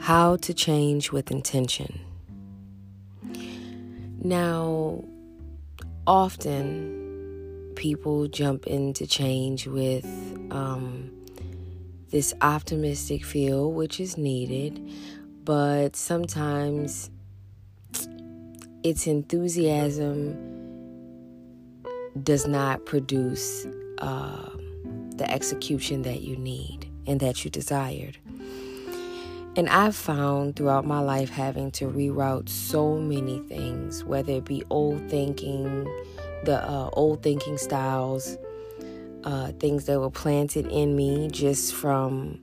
How to change with intention. Now, often people jump into change with um, this optimistic feel, which is needed, but sometimes its enthusiasm does not produce uh, the execution that you need and that you desired. And I've found throughout my life having to reroute so many things, whether it be old thinking, the uh, old thinking styles, uh, things that were planted in me just from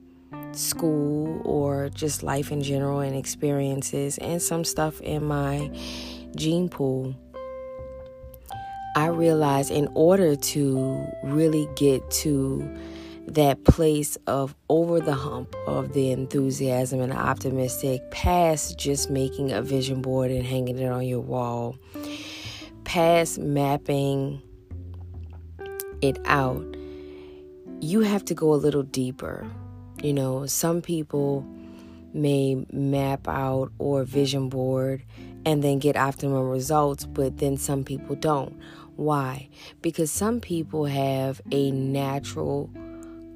school or just life in general and experiences, and some stuff in my gene pool. I realized in order to really get to that place of over the hump of the enthusiasm and optimistic, past just making a vision board and hanging it on your wall, past mapping it out, you have to go a little deeper. You know, some people may map out or vision board and then get optimal results, but then some people don't. Why? Because some people have a natural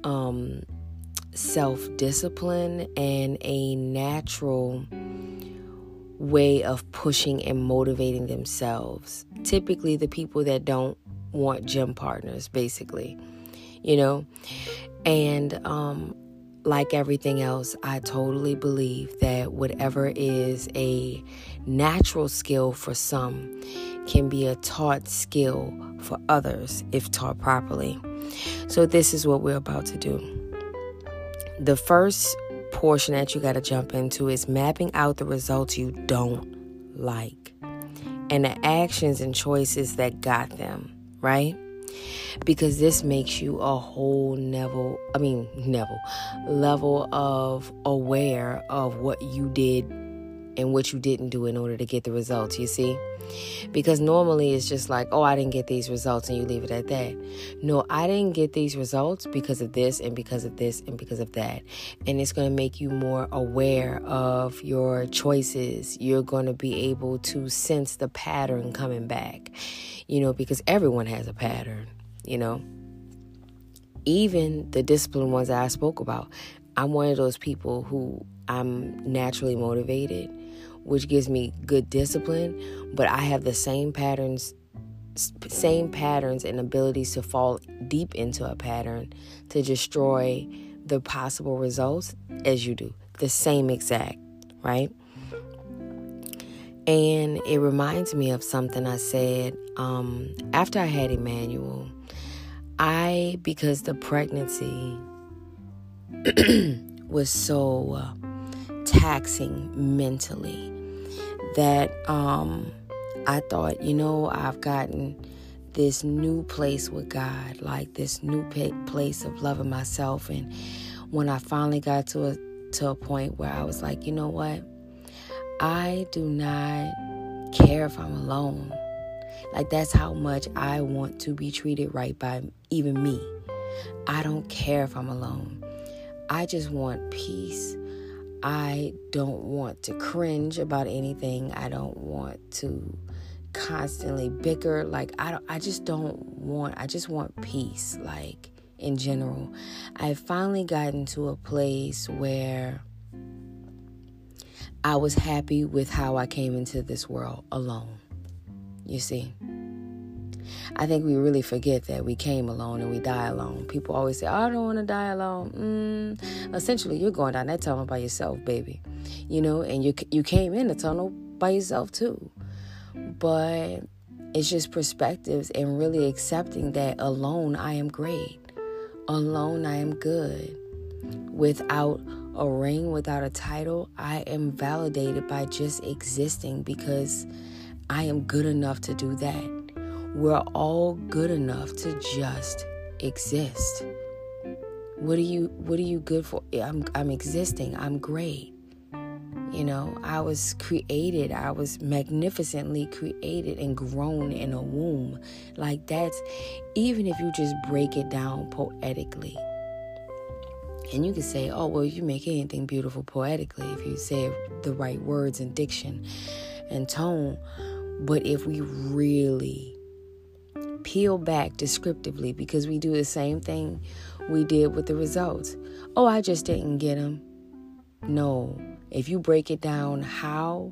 um, self discipline and a natural way of pushing and motivating themselves. Typically, the people that don't want gym partners, basically, you know? And um, like everything else, I totally believe that whatever is a natural skill for some can be a taught skill for others if taught properly. So, this is what we're about to do. The first portion that you got to jump into is mapping out the results you don't like and the actions and choices that got them, right? Because this makes you a whole level, I mean, level, level of aware of what you did and what you didn't do in order to get the results, you see? Because normally it's just like, oh, I didn't get these results and you leave it at that. No, I didn't get these results because of this and because of this and because of that. And it's going to make you more aware of your choices. You're going to be able to sense the pattern coming back, you know, because everyone has a pattern, you know. Even the disciplined ones that I spoke about, I'm one of those people who I'm naturally motivated which gives me good discipline, but I have the same patterns same patterns and abilities to fall deep into a pattern to destroy the possible results as you do. The same exact, right? And it reminds me of something I said um, after I had Emmanuel. I, because the pregnancy was so uh, taxing mentally that um, I thought, you know, I've gotten this new place with God, like this new place of loving myself. And when I finally got to a to a point where I was like, you know what, I do not care if I'm alone. Like that's how much I want to be treated right by even me. I don't care if I'm alone. I just want peace. I don't want to cringe about anything. I don't want to constantly bicker. Like I don't I just don't want I just want peace like in general. I've finally gotten to a place where I was happy with how I came into this world alone. You see? I think we really forget that we came alone and we die alone. People always say, oh, I don't want to die alone. Mm. Essentially, you're going down that tunnel by yourself, baby. You know, and you, you came in the tunnel by yourself too. But it's just perspectives and really accepting that alone I am great. Alone I am good. Without a ring, without a title, I am validated by just existing because I am good enough to do that. We're all good enough to just exist. What are you what are you good for? I'm I'm existing. I'm great. You know, I was created. I was magnificently created and grown in a womb. Like that's even if you just break it down poetically. And you can say, oh, well, you make anything beautiful poetically if you say the right words and diction and tone. But if we really peel back descriptively, because we do the same thing we did with the results. Oh, I just didn't get them. No. If you break it down, how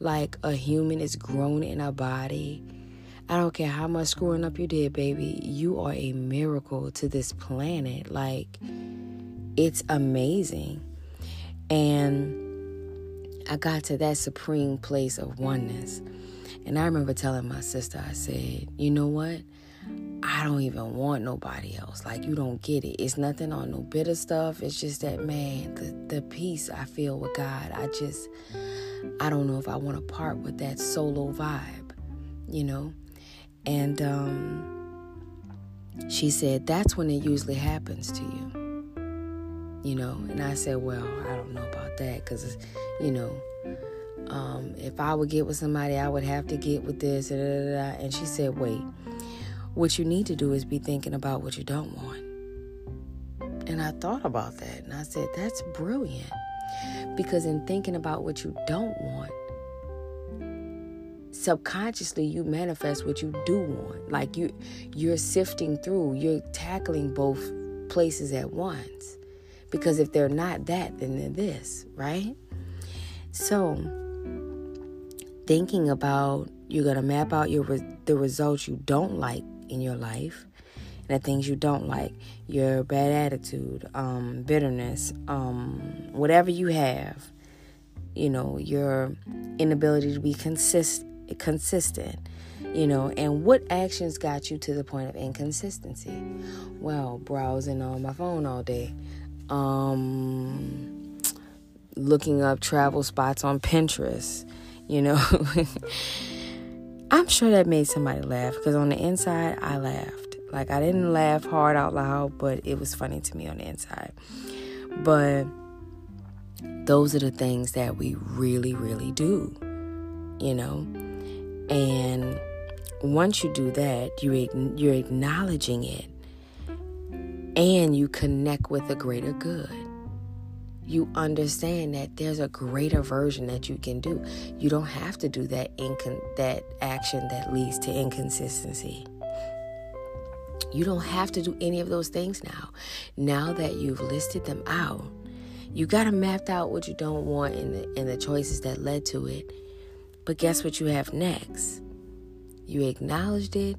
like a human is grown in a body, I don't care how much screwing up you did, baby. You are a miracle to this planet. Like, it's amazing. And I got to that supreme place of oneness. And I remember telling my sister, I said, you know what? I don't even want nobody else. Like you don't get it. It's nothing on no bitter stuff. It's just that man, the the peace I feel with God. I just I don't know if I want to part with that solo vibe, you know? And um she said that's when it usually happens to you. You know, and I said, "Well, I don't know about that cuz you know, um, if I would get with somebody, I would have to get with this. And she said, Wait, what you need to do is be thinking about what you don't want. And I thought about that and I said, That's brilliant. Because in thinking about what you don't want, subconsciously you manifest what you do want. Like you you're sifting through, you're tackling both places at once. Because if they're not that, then they're this, right? So, thinking about you're going to map out your the results you don't like in your life and the things you don't like your bad attitude um, bitterness um, whatever you have you know your inability to be consist consistent you know and what actions got you to the point of inconsistency? Well browsing on my phone all day um looking up travel spots on pinterest you know. I'm sure that made somebody laugh because on the inside, I laughed. Like, I didn't laugh hard out loud, but it was funny to me on the inside. But those are the things that we really, really do, you know? And once you do that, you, you're acknowledging it and you connect with the greater good you understand that there's a greater version that you can do. You don't have to do that incon- that action that leads to inconsistency. You don't have to do any of those things now. Now that you've listed them out, you got to map out what you don't want and the, and the choices that led to it. But guess what you have next? You acknowledged it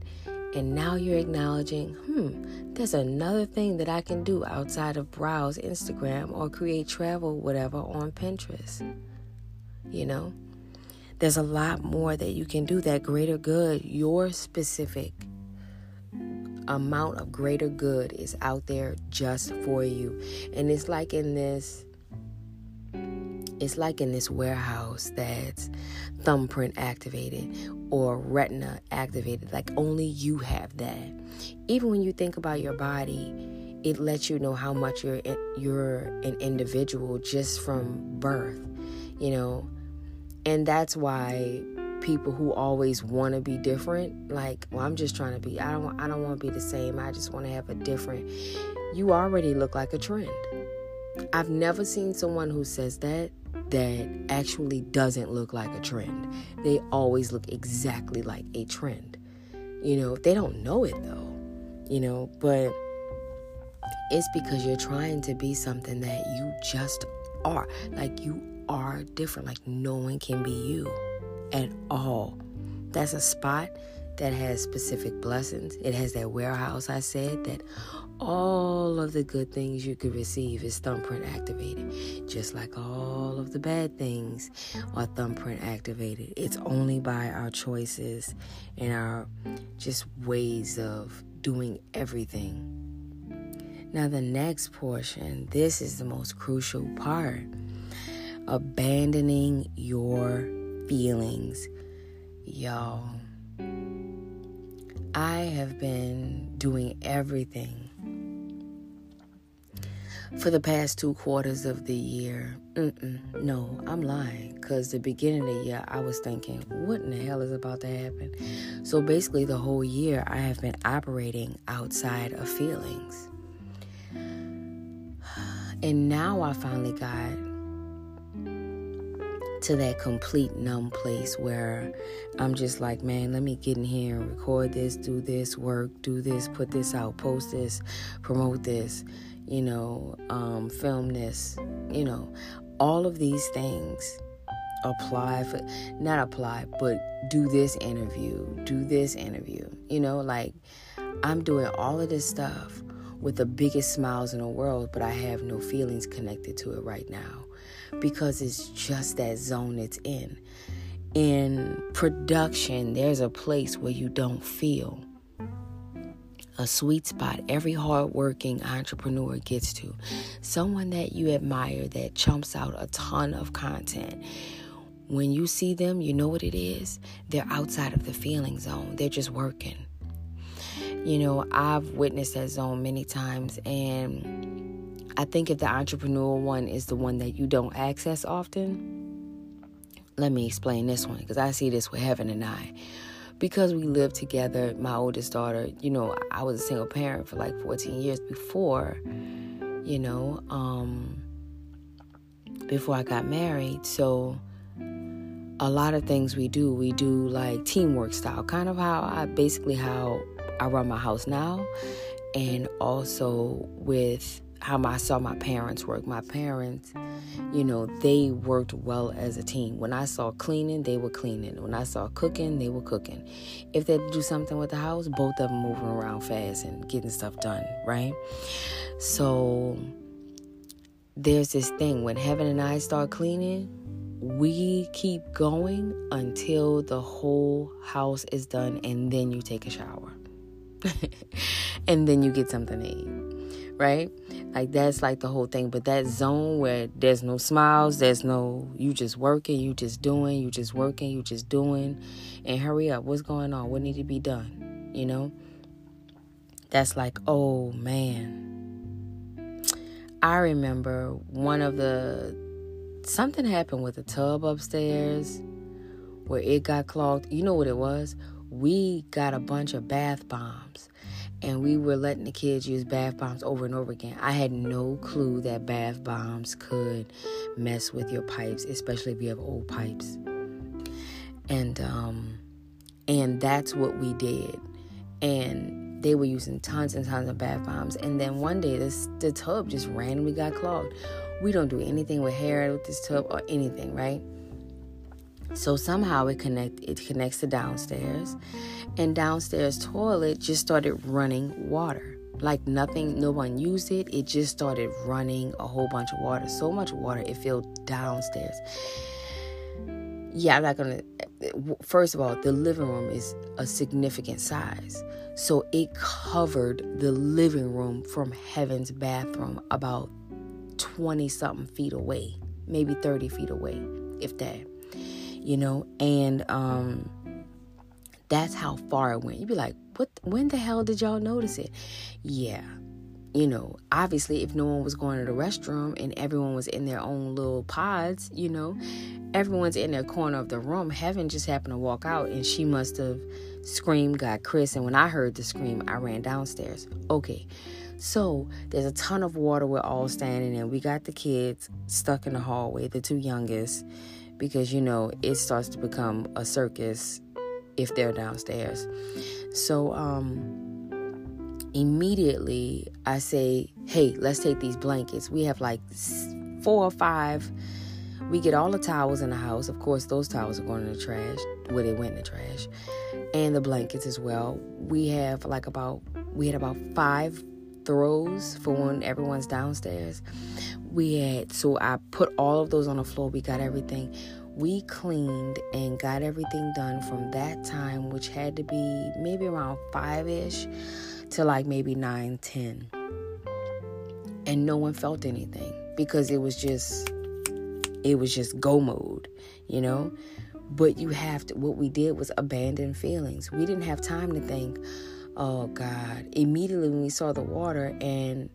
and now you're acknowledging, hmm, there's another thing that I can do outside of browse Instagram or create travel, whatever, on Pinterest. You know, there's a lot more that you can do that greater good, your specific amount of greater good is out there just for you. And it's like in this it's like in this warehouse that's thumbprint activated or retina activated. Like only you have that. Even when you think about your body, it lets you know how much you're you're an individual just from birth, you know. And that's why people who always want to be different, like, well, I'm just trying to be. I don't. I don't want to be the same. I just want to have a different. You already look like a trend. I've never seen someone who says that that actually doesn't look like a trend. They always look exactly like a trend. You know, they don't know it though, you know, but it's because you're trying to be something that you just are. Like you are different. Like no one can be you at all. That's a spot that has specific blessings. It has that warehouse I said that all of the good things you could receive is thumbprint activated, just like all of the bad things are thumbprint activated. It's only by our choices and our just ways of doing everything. Now, the next portion, this is the most crucial part abandoning your feelings. Y'all, I have been doing everything for the past two quarters of the year. Mm-mm, no, I'm lying. Because the beginning of the year, I was thinking, what in the hell is about to happen? So basically, the whole year, I have been operating outside of feelings. And now I finally got to that complete numb place where I'm just like, man, let me get in here and record this, do this, work, do this, put this out, post this, promote this, you know, um, film this, you know, all of these things apply for not apply but do this interview do this interview you know like i'm doing all of this stuff with the biggest smiles in the world but i have no feelings connected to it right now because it's just that zone it's in. In production there's a place where you don't feel a sweet spot every hardworking entrepreneur gets to. Someone that you admire that chumps out a ton of content when you see them, you know what it is? They're outside of the feeling zone, they're just working. You know, I've witnessed that zone many times, and I think if the entrepreneurial one is the one that you don't access often, let me explain this one because I see this with Heaven and I. Because we lived together, my oldest daughter, you know, I was a single parent for like 14 years before, you know, um, before I got married. So, a lot of things we do, we do like teamwork style, kind of how I basically how I run my house now, and also with how I saw my parents work. My parents, you know, they worked well as a team. When I saw cleaning, they were cleaning. When I saw cooking, they were cooking. If they do something with the house, both of them moving around fast and getting stuff done, right? So there's this thing when Heaven and I start cleaning, we keep going until the whole house is done and then you take a shower. and then you get something to eat. Right? Like that's like the whole thing. But that zone where there's no smiles, there's no you just working, you just doing, you just working, you just doing. And hurry up, what's going on? What need to be done? You know? That's like, oh man. I remember one of the something happened with the tub upstairs where it got clogged. You know what it was? We got a bunch of bath bombs and we were letting the kids use bath bombs over and over again. I had no clue that bath bombs could mess with your pipes, especially if you have old pipes. And um and that's what we did. And they were using tons and tons of bath bombs. And then one day this the tub just randomly got clogged. We don't do anything with hair with this tub or anything, right? So somehow it connect it connects to downstairs, and downstairs toilet just started running water. Like nothing, no one used it. It just started running a whole bunch of water. So much water it filled downstairs. Yeah, I'm not gonna. First of all, the living room is a significant size. So it covered the living room from heaven's bathroom about 20 something feet away, maybe 30 feet away, if that, you know, and um, that's how far it went. You'd be like, what, when the hell did y'all notice it? Yeah. You know, obviously, if no one was going to the restroom and everyone was in their own little pods, you know, everyone's in their corner of the room. Heaven just happened to walk out and she must have screamed, got Chris. And when I heard the scream, I ran downstairs. Okay, so there's a ton of water. We're all standing and we got the kids stuck in the hallway, the two youngest, because you know it starts to become a circus if they're downstairs. So um immediately I say, "Hey, let's take these blankets. We have like four or five. We get all the towels in the house. Of course, those towels are going in the trash, where they went in the trash, and the blankets as well. We have like about we had about five throws for when everyone's downstairs. We had, so I put all of those on the floor. We got everything. We cleaned and got everything done from that time, which had to be maybe around five ish to like maybe nine, ten. And no one felt anything because it was just, it was just go mode, you know? But you have to, what we did was abandon feelings. We didn't have time to think, oh God. Immediately when we saw the water and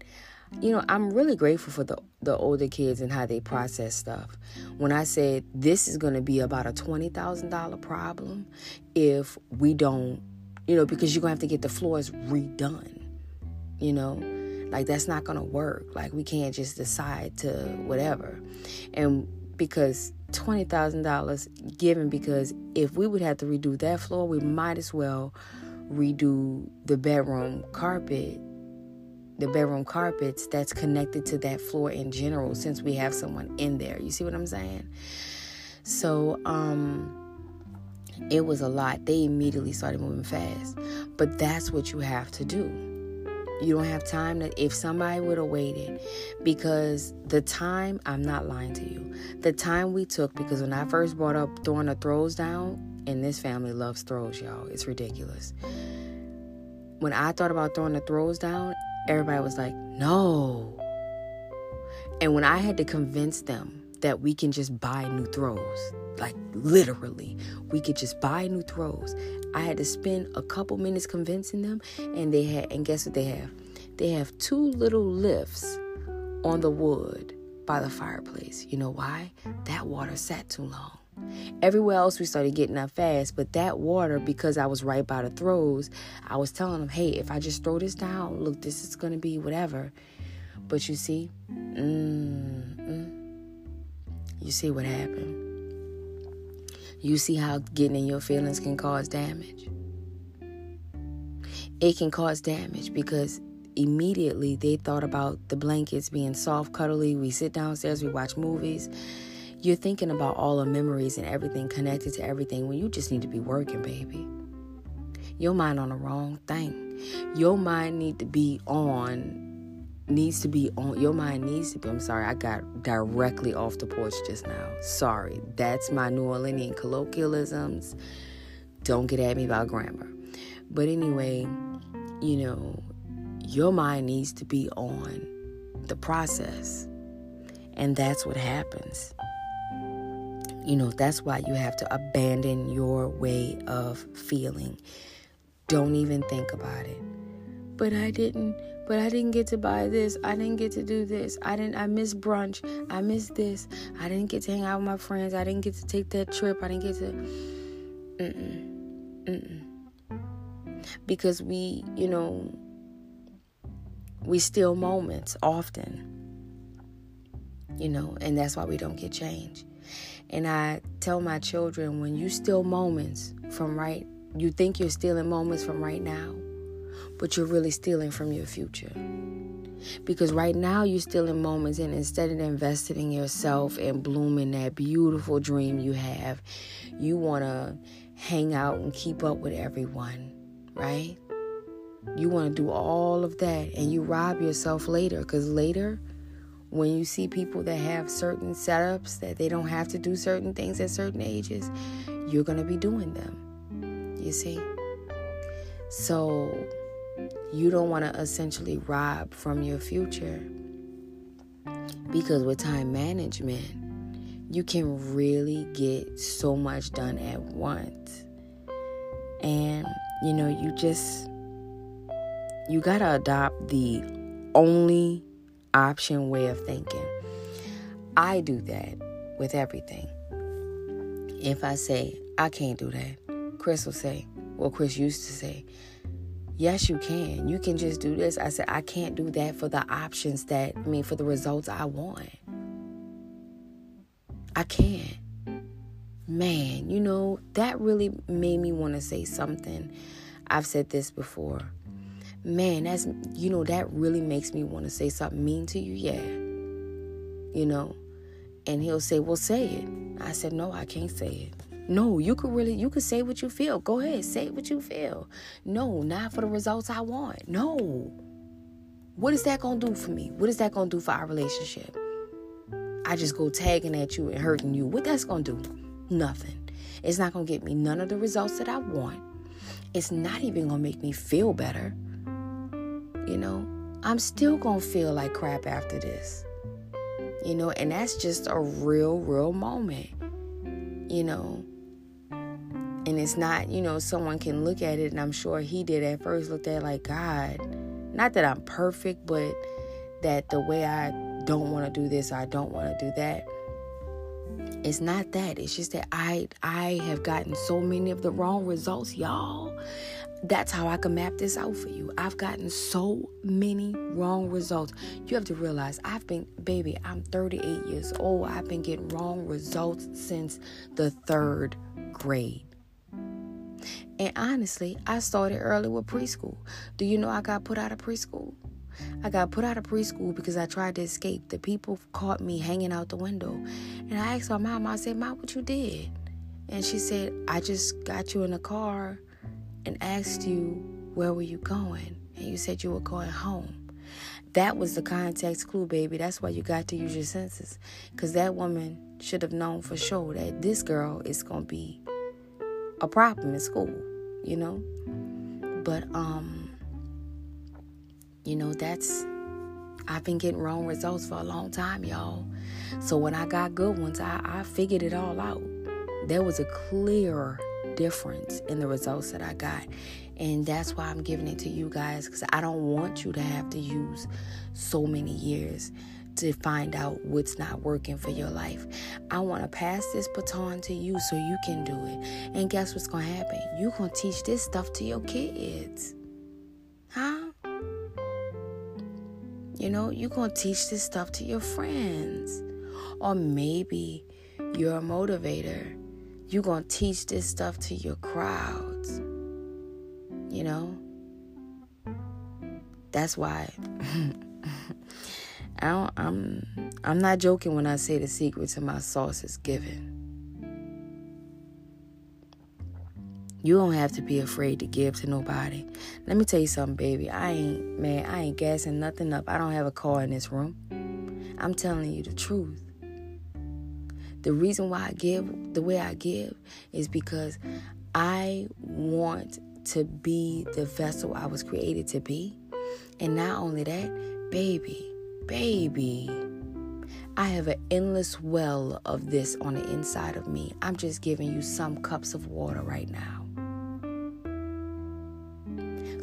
you know, I'm really grateful for the the older kids and how they process stuff. When I said this is going to be about a $20,000 problem if we don't, you know, because you're going to have to get the floors redone. You know, Like that's not gonna work. Like we can't just decide to whatever. And because twenty thousand dollars given because if we would have to redo that floor, we might as well redo the bedroom carpet the bedroom carpets that's connected to that floor in general since we have someone in there. You see what I'm saying? So, um, it was a lot. They immediately started moving fast. But that's what you have to do. You don't have time that if somebody would have waited because the time I'm not lying to you. The time we took because when I first brought up throwing the throws down, and this family loves throws, y'all. It's ridiculous. When I thought about throwing the throws down, everybody was like, "No." And when I had to convince them that we can just buy new throws, like literally, we could just buy new throws. I had to spend a couple minutes convincing them, and they had, and guess what they have? They have two little lifts on the wood by the fireplace. You know why? That water sat too long. Everywhere else we started getting up fast, but that water, because I was right by the throws, I was telling them, hey, if I just throw this down, look, this is gonna be whatever. But you see, mm-mm. You see what happened. You see how getting in your feelings can cause damage. It can cause damage because immediately they thought about the blankets being soft, cuddly. We sit downstairs, we watch movies. You're thinking about all the memories and everything connected to everything when you just need to be working, baby. Your mind on the wrong thing. Your mind need to be on needs to be on your mind needs to be i'm sorry i got directly off the porch just now. Sorry that's my new orleanian colloquialisms. Don't get at me about grammar. But anyway you know your mind needs to be on the process. And that's what happens. You know that's why you have to abandon your way of feeling. Don't even think about it but i didn't but I didn't get to buy this. I didn't get to do this. I didn't I missed brunch. I missed this. I didn't get to hang out with my friends. I didn't get to take that trip. I didn't get to mm-mm. Mm-mm. Because we, you know, we steal moments often. You know, and that's why we don't get change. And I tell my children when you steal moments from right, you think you're stealing moments from right now but you're really stealing from your future. Because right now you're stealing moments, and instead of investing in yourself and blooming that beautiful dream you have, you want to hang out and keep up with everyone, right? You want to do all of that, and you rob yourself later. Because later, when you see people that have certain setups that they don't have to do certain things at certain ages, you're going to be doing them. You see? So, you don't want to essentially rob from your future. Because with time management, you can really get so much done at once. And, you know, you just, you got to adopt the only option way of thinking. I do that with everything. If I say, I can't do that, Chris will say, well, Chris used to say, Yes, you can. You can just do this. I said, I can't do that for the options that, I mean, for the results I want. I can't. Man, you know, that really made me want to say something. I've said this before. Man, that's, you know, that really makes me want to say something mean to you. Yeah. You know, and he'll say, Well, say it. I said, No, I can't say it. No, you could really you could say what you feel. Go ahead, say what you feel. No, not for the results I want. No. What is that gonna do for me? What is that gonna do for our relationship? I just go tagging at you and hurting you. What that's gonna do? Nothing. It's not gonna get me none of the results that I want. It's not even gonna make me feel better. You know, I'm still gonna feel like crap after this. You know, and that's just a real, real moment. You know, and it's not, you know, someone can look at it, and I'm sure he did at first, looked at like, God, not that I'm perfect, but that the way I don't want to do this, I don't want to do that. It's not that. It's just that I I have gotten so many of the wrong results, y'all. that's how I can map this out for you. I've gotten so many wrong results. You have to realize I've been, baby, I'm 38 years old. I've been getting wrong results since the third grade. And honestly, I started early with preschool. Do you know I got put out of preschool? I got put out of preschool because I tried to escape. The people caught me hanging out the window. And I asked my mom, I said, Mom, what you did? And she said, I just got you in the car and asked you, where were you going? And you said you were going home. That was the context clue, baby. That's why you got to use your senses. Because that woman should have known for sure that this girl is going to be a problem in school, you know? But, um, you know, that's, I've been getting wrong results for a long time, y'all. So when I got good ones, I, I figured it all out. There was a clear difference in the results that I got. And that's why I'm giving it to you guys because I don't want you to have to use so many years to find out what's not working for your life. I want to pass this baton to you so you can do it. And guess what's going to happen? You're going to teach this stuff to your kids. Huh? You know, you're going to teach this stuff to your friends. Or maybe you're a motivator. You're going to teach this stuff to your crowds. You know? That's why I don't, I'm I'm not joking when I say the secret to my sauce is given. You don't have to be afraid to give to nobody. Let me tell you something, baby. I ain't man, I ain't gassing nothing up. I don't have a car in this room. I'm telling you the truth. The reason why I give the way I give is because I want to be the vessel I was created to be. And not only that, baby, baby, I have an endless well of this on the inside of me. I'm just giving you some cups of water right now.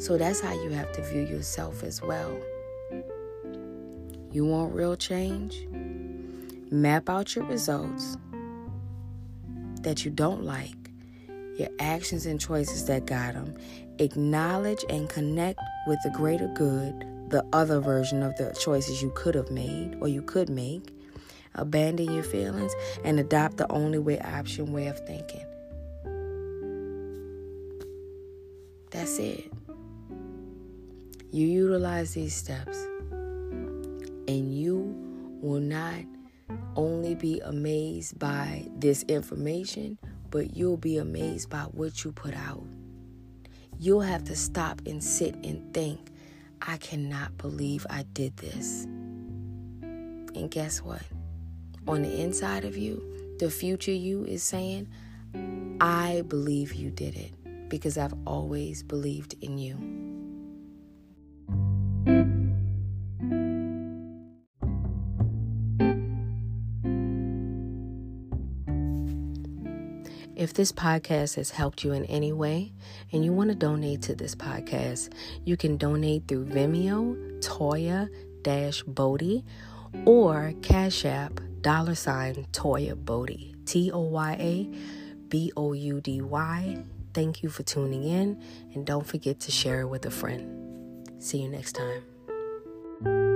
So that's how you have to view yourself as well. You want real change? Map out your results that you don't like, your actions and choices that got them. Acknowledge and connect with the greater good, the other version of the choices you could have made or you could make. Abandon your feelings and adopt the only way option way of thinking. That's it. You utilize these steps, and you will not only be amazed by this information, but you'll be amazed by what you put out. You'll have to stop and sit and think, I cannot believe I did this. And guess what? On the inside of you, the future you is saying, I believe you did it because I've always believed in you. If this podcast has helped you in any way and you want to donate to this podcast, you can donate through Venmo, Toya Dash Boudy, or Cash App dollar sign Toya Boudy. T O Y A B O U D Y. Thank you for tuning in and don't forget to share it with a friend. See you next time.